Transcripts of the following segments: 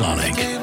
Sonic.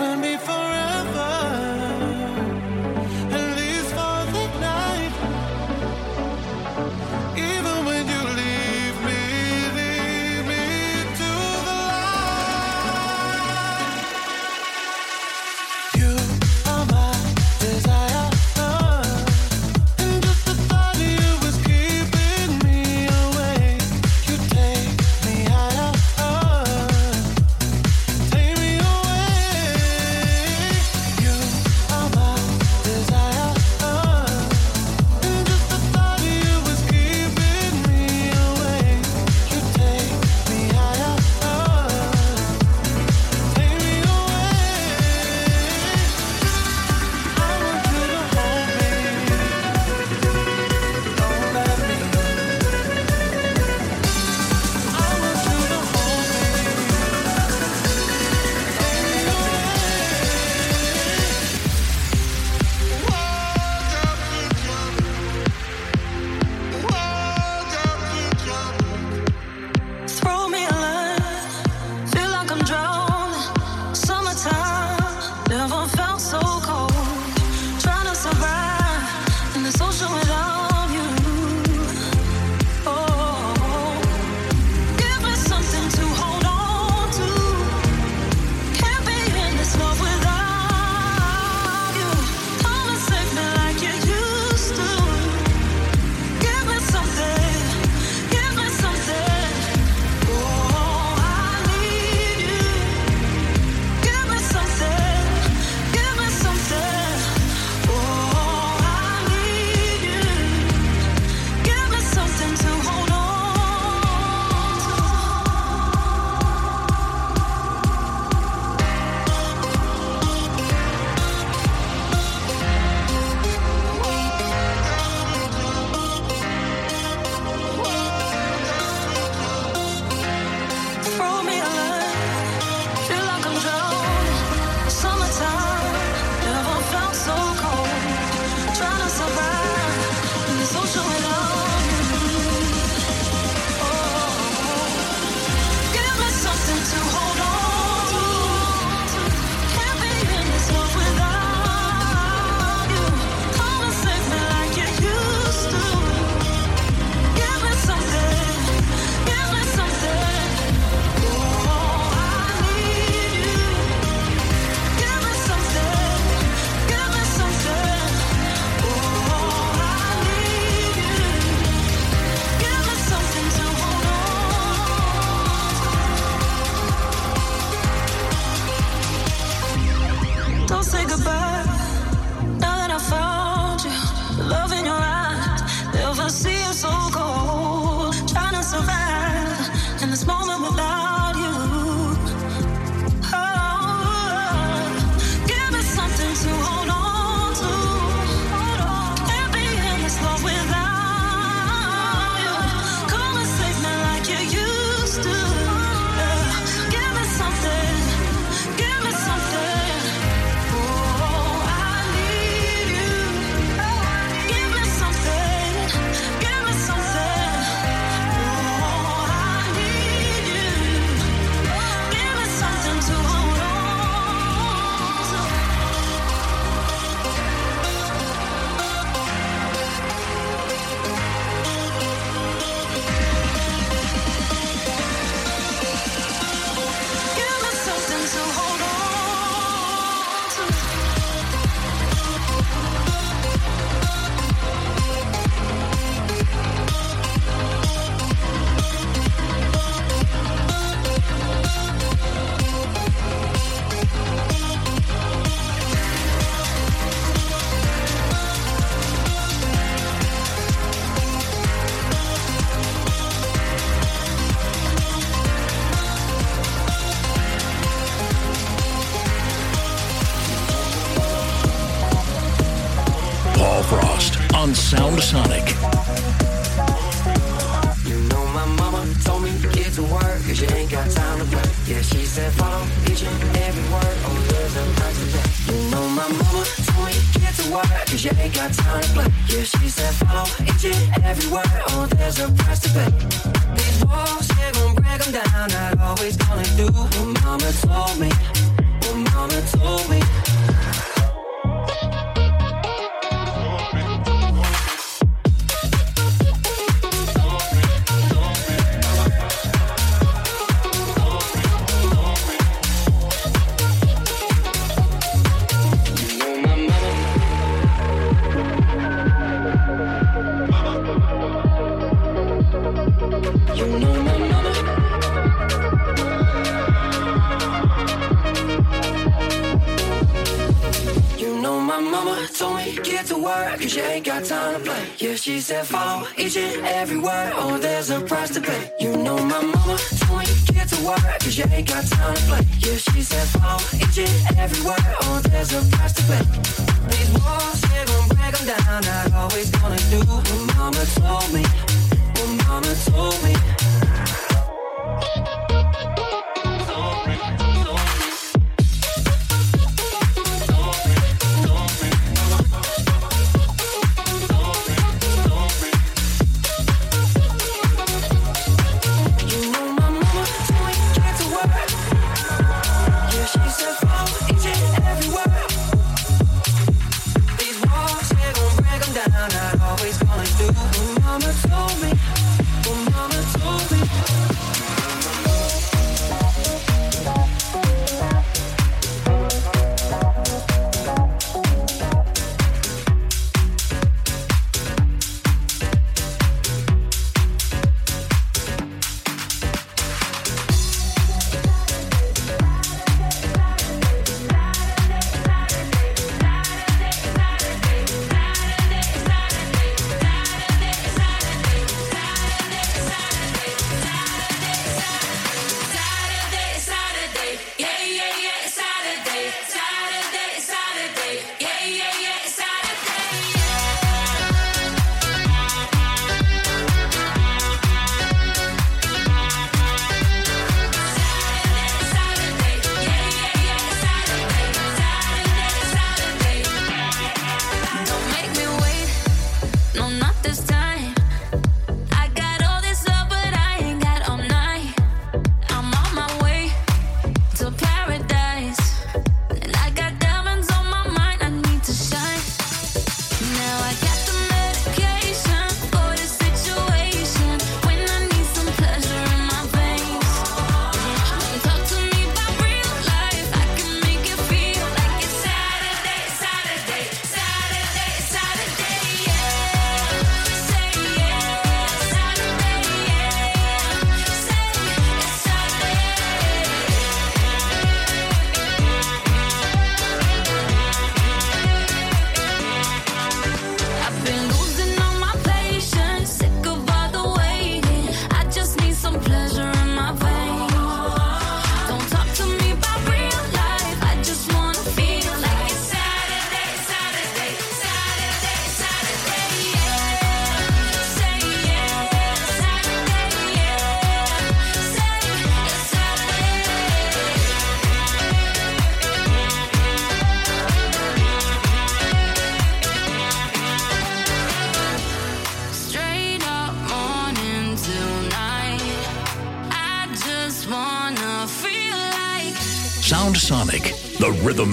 except for each and every word. Oh, there's a price to pay.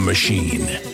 Machine.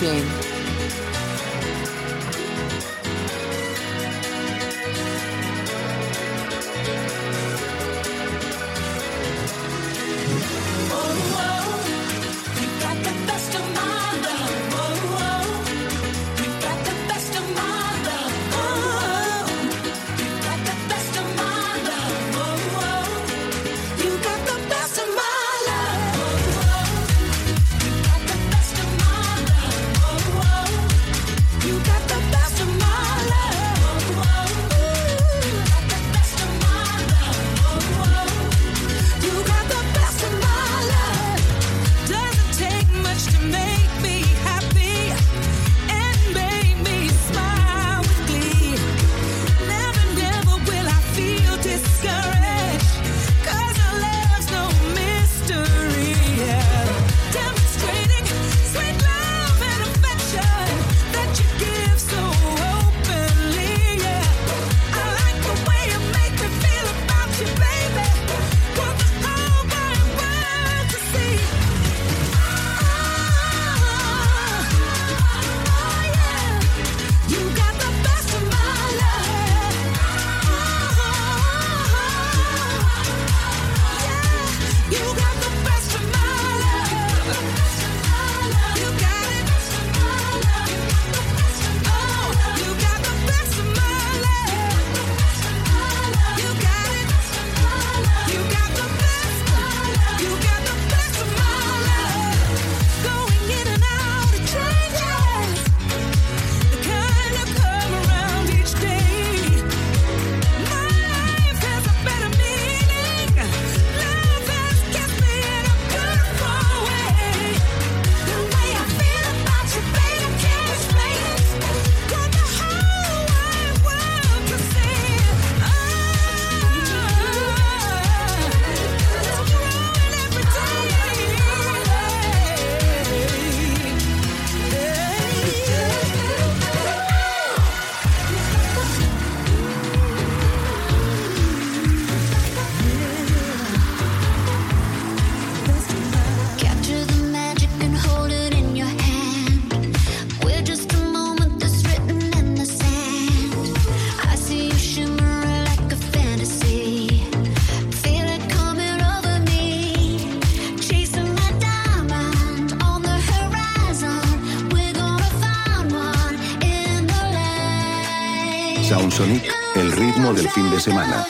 Rhythm semana.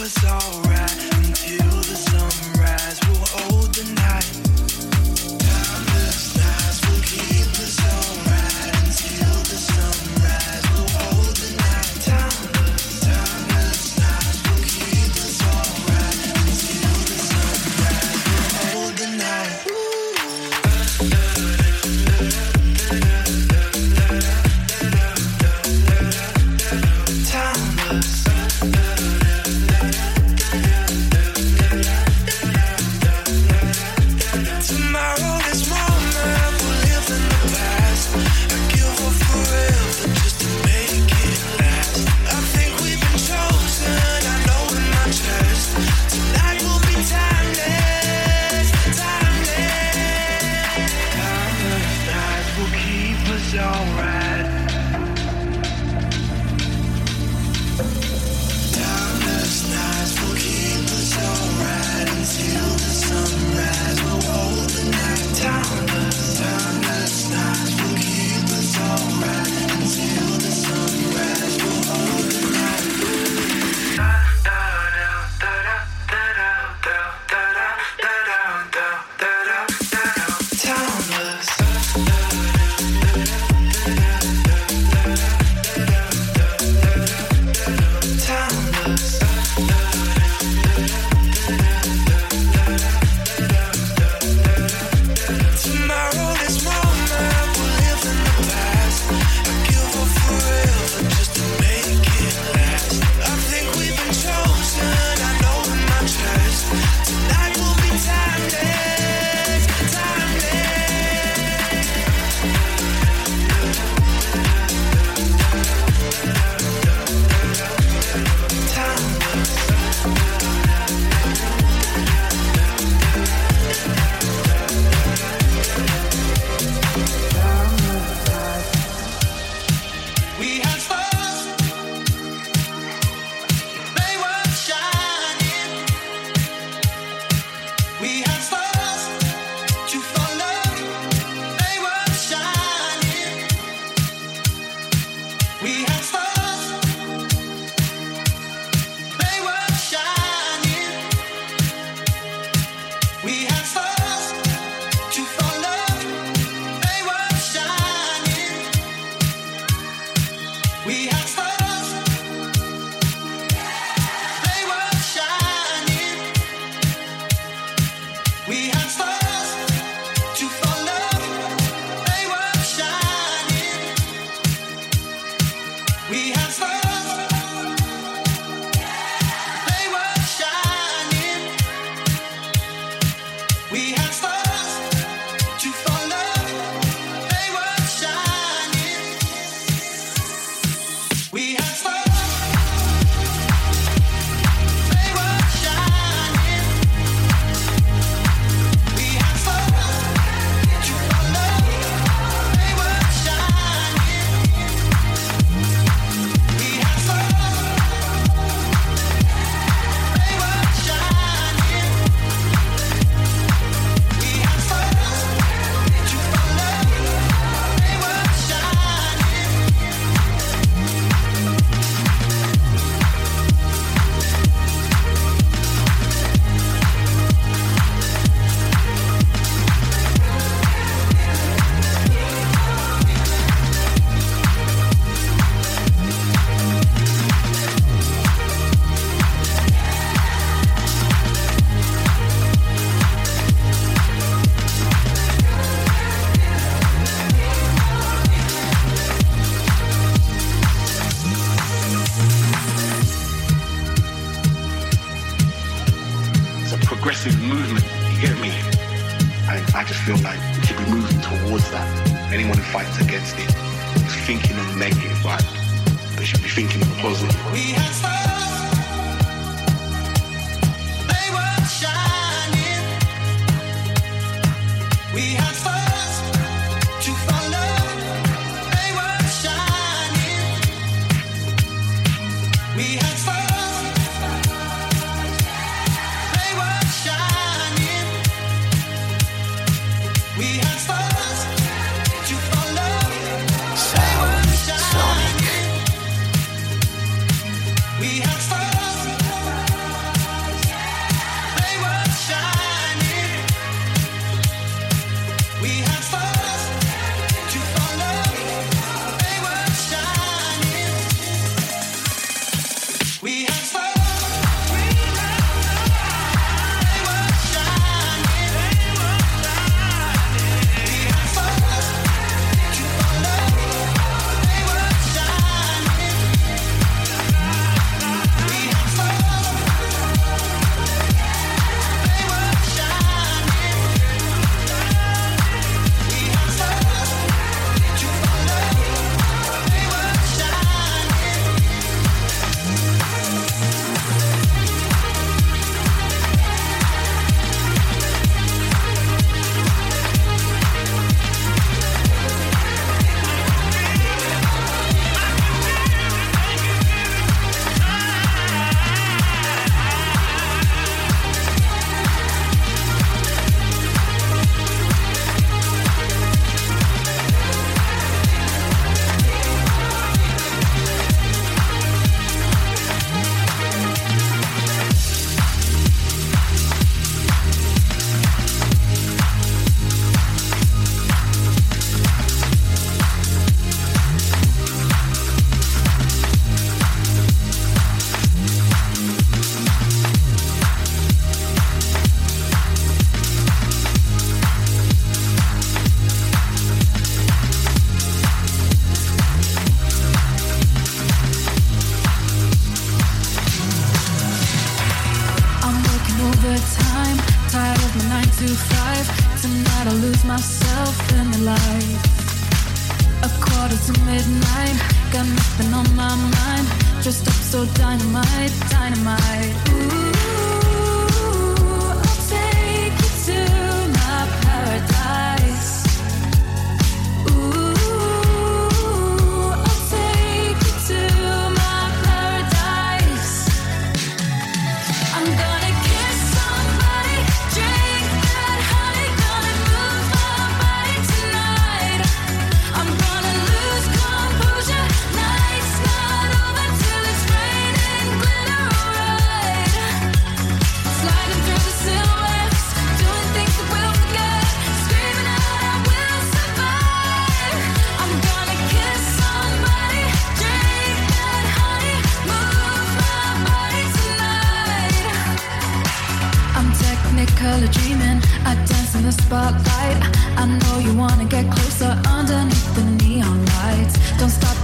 We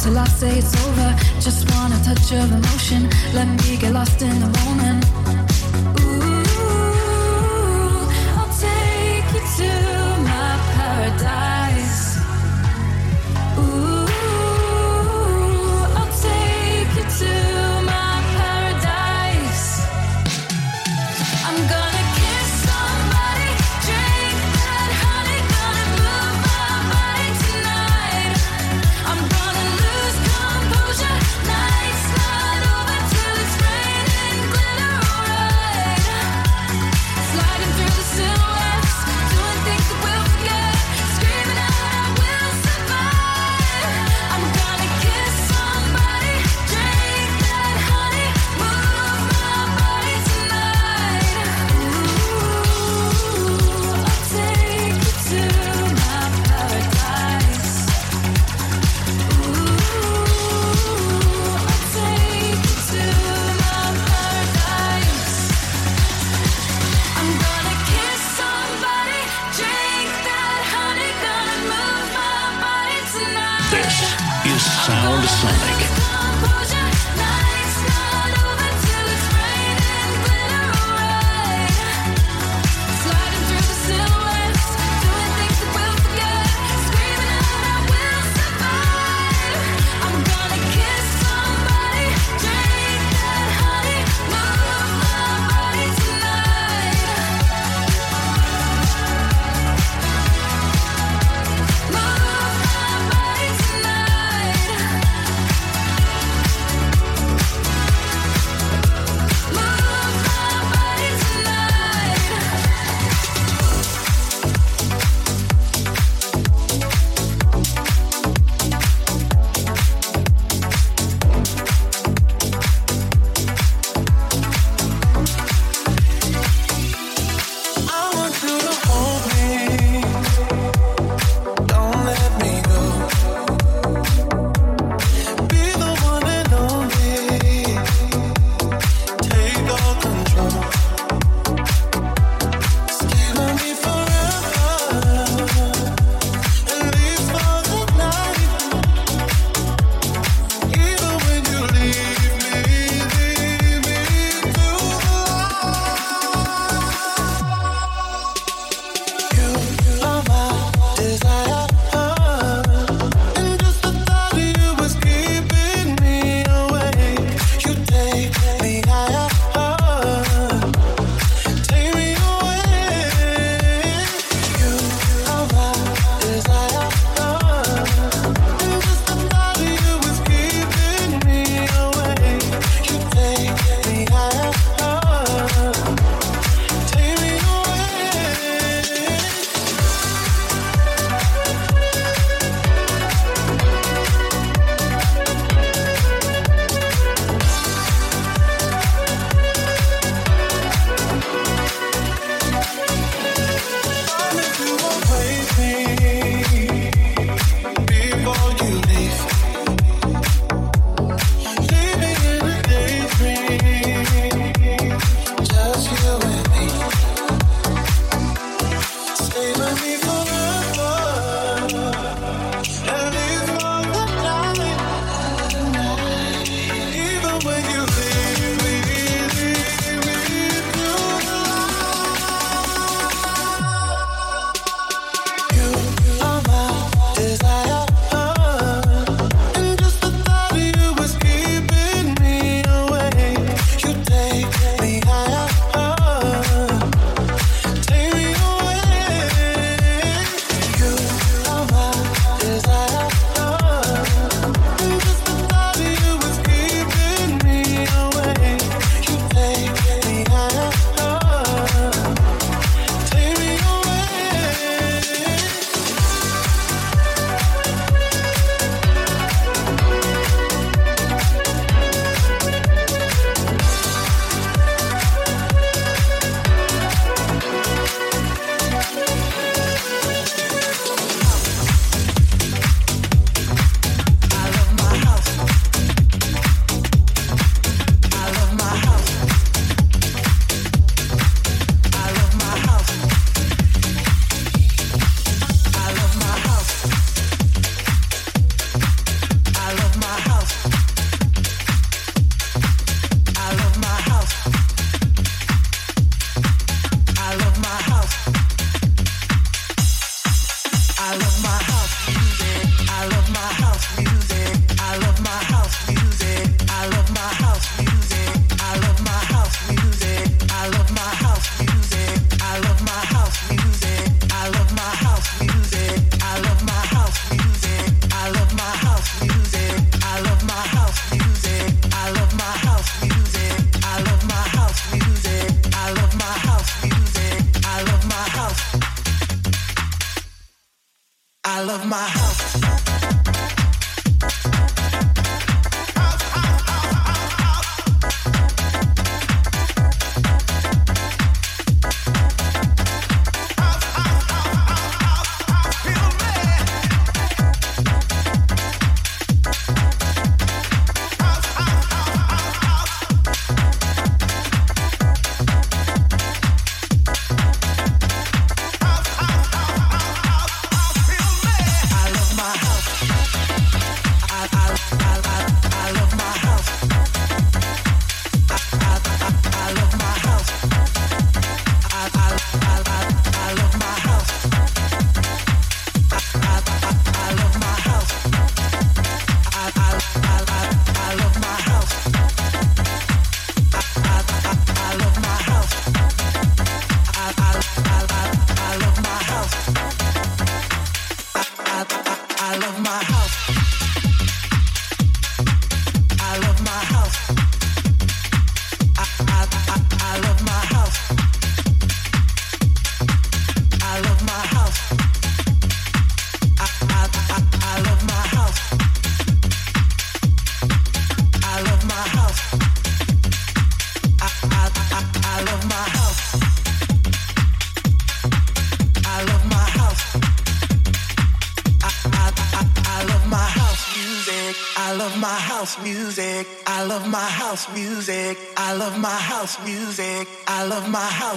till I say it's over. Just wanna touch of emotion. Let me get lost in the moment.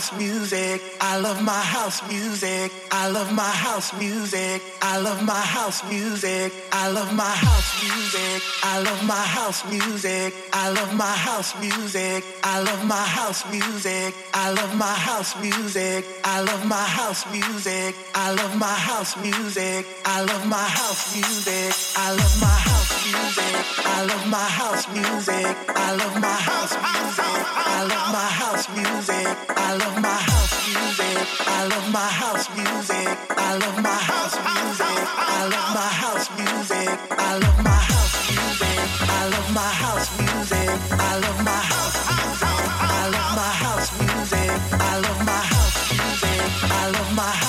house music. I love my house music. I love my house music. I love my house music. I love my house music. I love my house music. I love my house music. I love my house music. I love my house music. I love my house music. I love my house music. I love my house music. I love my house I love my house music. I love my house music. I love my house music. I love my house music. I love my house music. I love my house music. I love my house music. I love my house music. I love my house music. I love my house music. I love my house music. I love my house music. My house